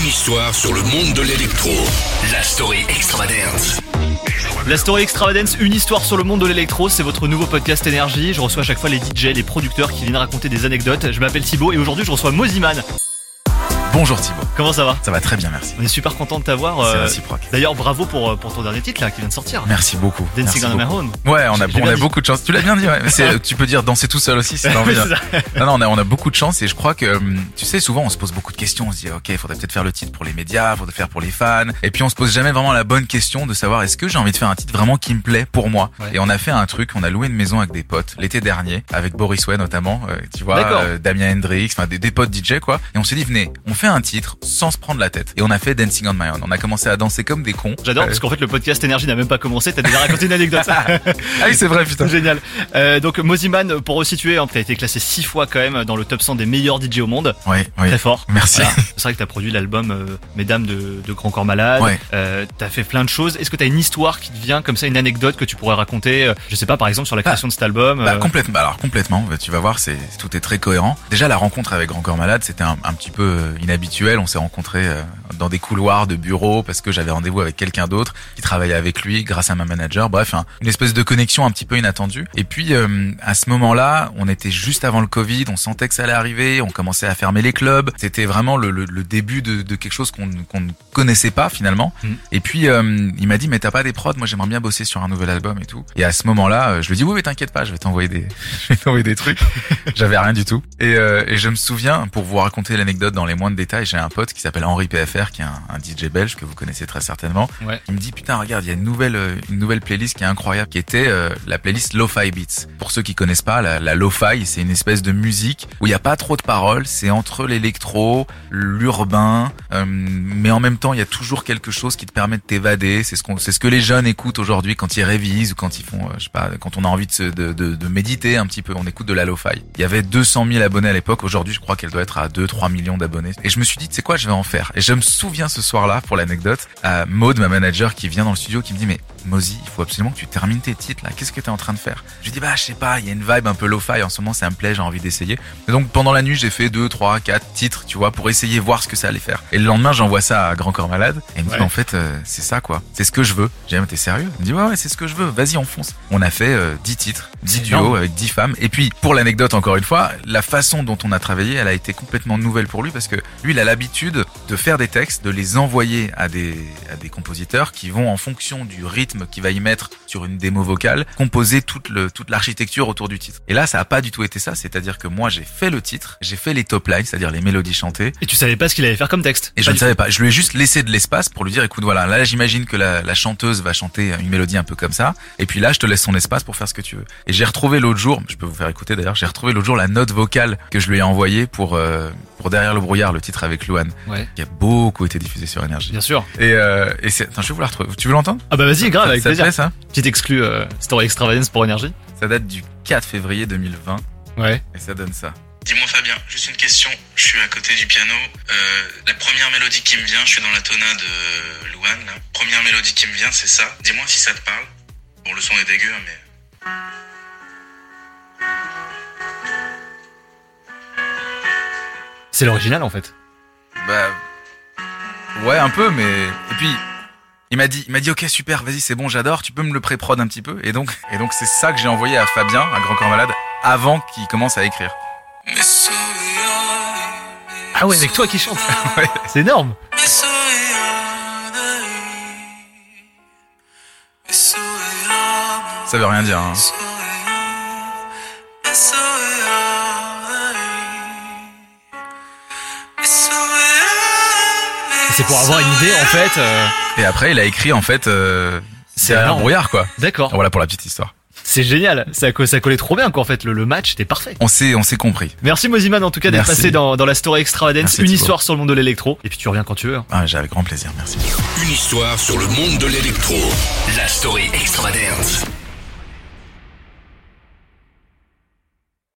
Une histoire sur le monde de l'électro. La story extravagance. La story extravagance, une histoire sur le monde de l'électro, c'est votre nouveau podcast énergie. Je reçois à chaque fois les DJ, les producteurs qui viennent raconter des anecdotes. Je m'appelle Thibaut et aujourd'hui je reçois Moziman. Bonjour Thibaut. Comment ça va Ça va très bien, merci. On est super content de t'avoir. C'est euh, réciproque. D'ailleurs, bravo pour, euh, pour ton dernier titre là qui vient de sortir. Merci beaucoup. Dancing Merci on my beaucoup. own. Ouais, on a, on a beaucoup de chance. Tu l'as bien dit, ouais. C'est- tu peux dire danser tout seul aussi, c'est Oui, envie. c'est. Non, non, on a, on a beaucoup de chance et je crois que, hum, tu sais, souvent on se pose beaucoup de questions. On se dit, ok, il faudrait peut-être faire le titre pour les médias, faudrait faire pour les fans. Et puis on se pose jamais vraiment la bonne question de savoir est-ce que j'ai envie de faire un titre vraiment qui me plaît pour moi? Ouais. Et on a fait un truc, on a loué une maison avec des potes l'été dernier, avec Boris Way notamment, euh, tu vois, euh, Damien Hendrix, enfin des, des potes DJ quoi. Et on s'est dit, venez, on fait un titre sans se prendre la tête. Et on a fait Dancing on My Own. On a commencé à danser comme des cons. J'adore Euh, parce qu'en fait le podcast énergie n'a même pas commencé. T'as déjà raconté une anecdote. Ah oui, c'est vrai, putain. Génial. Euh, donc Moziman, pour resituer, hein, t'as été classé six fois quand même dans le top 100 des meilleurs DJ au monde. Ouais, ouais. Très fort. Merci. Voilà. C'est vrai que t'as produit l'album euh, Mesdames de, de Grand Corps Malade. Ouais. Euh, t'as fait plein de choses. Est-ce que t'as une histoire qui te vient comme ça, une anecdote que tu pourrais raconter euh, Je sais pas, par exemple sur la création de cet album. Bah, euh, complètement. Alors complètement. Bah, Tu vas voir, c'est tout est très cohérent. Déjà la rencontre avec Grand Corps Malade, c'était un, un petit peu euh, inhabituel. On s'est rencontrés euh, dans des couloirs de bureau parce que j'avais rendez-vous avec quelqu'un d'autre qui travaillait avec lui grâce à ma manager. Bref, un- une espèce de connexion un petit peu inattendue. Et puis euh, à ce moment-là, on était juste avant le Covid. On sentait que ça allait arriver. On commençait à fermer les clubs. C'était vraiment le, le- le début de, de quelque chose qu'on ne connaissait pas finalement. Mhm. Et puis euh, il m'a dit mais t'as pas des prods? Moi j'aimerais bien bosser sur un nouvel album et tout. Et à ce moment-là, je lui dis oui mais t'inquiète pas, je vais t'envoyer des, je vais t'envoyer des trucs. J'avais rien du tout. Et, euh, et je me souviens, pour vous raconter l'anecdote dans les moindres détails, j'ai un pote qui s'appelle Henri PFR, qui est un, un DJ belge que vous connaissez très certainement. Ouais. Il me dit putain regarde, il y a une nouvelle euh, une nouvelle playlist qui est incroyable, qui était euh, la playlist Lo-Fi Beats. Pour ceux qui connaissent pas, la, la Lo-Fi, c'est une espèce de musique où il y a pas trop de paroles, c'est entre l'électro, l'urbain, euh, mais en même temps il y a toujours quelque chose qui te permet de t'évader. C'est ce qu'on, c'est ce que les jeunes écoutent aujourd'hui quand ils révisent ou quand ils font, euh, je sais pas, quand on a envie de, se, de, de, de méditer un petit peu. On écoute de la Lo-Fi. Il y avait 200 000 abonnés à l'époque. Aujourd'hui, je crois qu'elle doit être à 2-3 millions d'abonnés. Et je me suis dit, c'est quoi, je vais en faire. Et je me souviens ce soir-là, pour l'anecdote, à Maud, ma manager, qui vient dans le studio, qui me dit, mais Mozi, il faut absolument que tu termines tes titres là. Qu'est-ce que t'es en train de faire? Je lui dis, bah, je sais pas, il y a une vibe un peu lo-fi en ce moment, ça me plaît, j'ai envie d'essayer. Et donc pendant la nuit, j'ai fait 2, 3, 4 titres, tu vois, pour essayer voir ce que ça allait faire. Et le lendemain, j'envoie ça à Grand Corps Malade. Et il me dit, Ouais. bah, en fait, euh, c'est ça quoi. C'est ce que je veux. J'ai dit, ah, mais t'es sérieux? Il me dit, ouais, ouais, c'est ce que je veux. Vas-y, on fonce. On a fait euh, 10 titres, 10 C'est duos avec 10 femmes. Et puis, pour l'anecdote, encore une fois, la façon dont on a travaillé, elle a été complètement nouvelle pour lui parce que lui, il a l'habitude de faire des textes, de les envoyer à des, à des compositeurs qui vont, en fonction du rythme qu'il va y mettre sur une démo vocale, composer toute le, toute l'architecture autour du titre. Et là, ça a pas du tout été ça. C'est-à-dire que moi, j'ai fait le titre, j'ai fait les top lines, c'est-à-dire les mélodies chantées. Et tu savais pas ce qu'il allait faire comme texte. Et je ne savais pas. Je lui ai juste laissé de l'espace pour lui dire, écoute, voilà, là, j'imagine que la, la chanteuse va chanter une mélodie un peu comme ça. Et puis là, je te laisse son espace pour faire ce que tu veux. Et j'ai retrouvé l'autre jour, je peux vous faire écouter d'ailleurs, j'ai retrouvé l'autre jour la note vocale que je lui ai envoyée pour, euh, pour Derrière le brouillard, le titre avec Louane, tout. Ouais. qui a beaucoup été diffusé sur Énergie. Bien sûr. Et, euh, et c'est, attends, je vais vous la retrouver. Tu veux l'entendre? Ah bah vas-y, grave, Ça- avec ça te plaisir. plaît, ça? Petite exclu euh, Story Extravagance pour énergie. Ça date du 4 février 2020 Ouais. et ça donne ça. Dis-moi Fabien, juste une question. Je suis à côté du piano. Euh, la première mélodie qui me vient, je suis dans la tona de Louane. Là. Première mélodie qui me vient, c'est ça. Dis-moi si ça te parle. Bon, le son est dégueu, hein, mais... C'est l'original en fait. Bah ouais un peu mais et puis il m'a dit il m'a dit ok super vas-y c'est bon j'adore tu peux me le pré-prod un petit peu et donc et donc c'est ça que j'ai envoyé à Fabien à Grand Corps Malade avant qu'il commence à écrire. Ah ouais, avec toi qui chante. Ouais. C'est énorme. Ça veut rien dire. Hein. C'est pour avoir une idée en fait. euh, Et après il a écrit en fait euh, C'est un énorme. brouillard quoi. D'accord. Voilà pour la petite histoire. C'est génial. Ça, co- ça collait trop bien quoi en fait. Le, le match était parfait. On s'est on s'est compris. Merci Moziman en tout cas d'être Merci. passé dans, dans la story extravagance, Merci, une Thibaut. histoire sur le monde de l'électro. Et puis tu reviens quand tu veux. hein. Ah, j'ai avec grand plaisir merci. Une histoire sur le monde de l'électro. La story extravagance.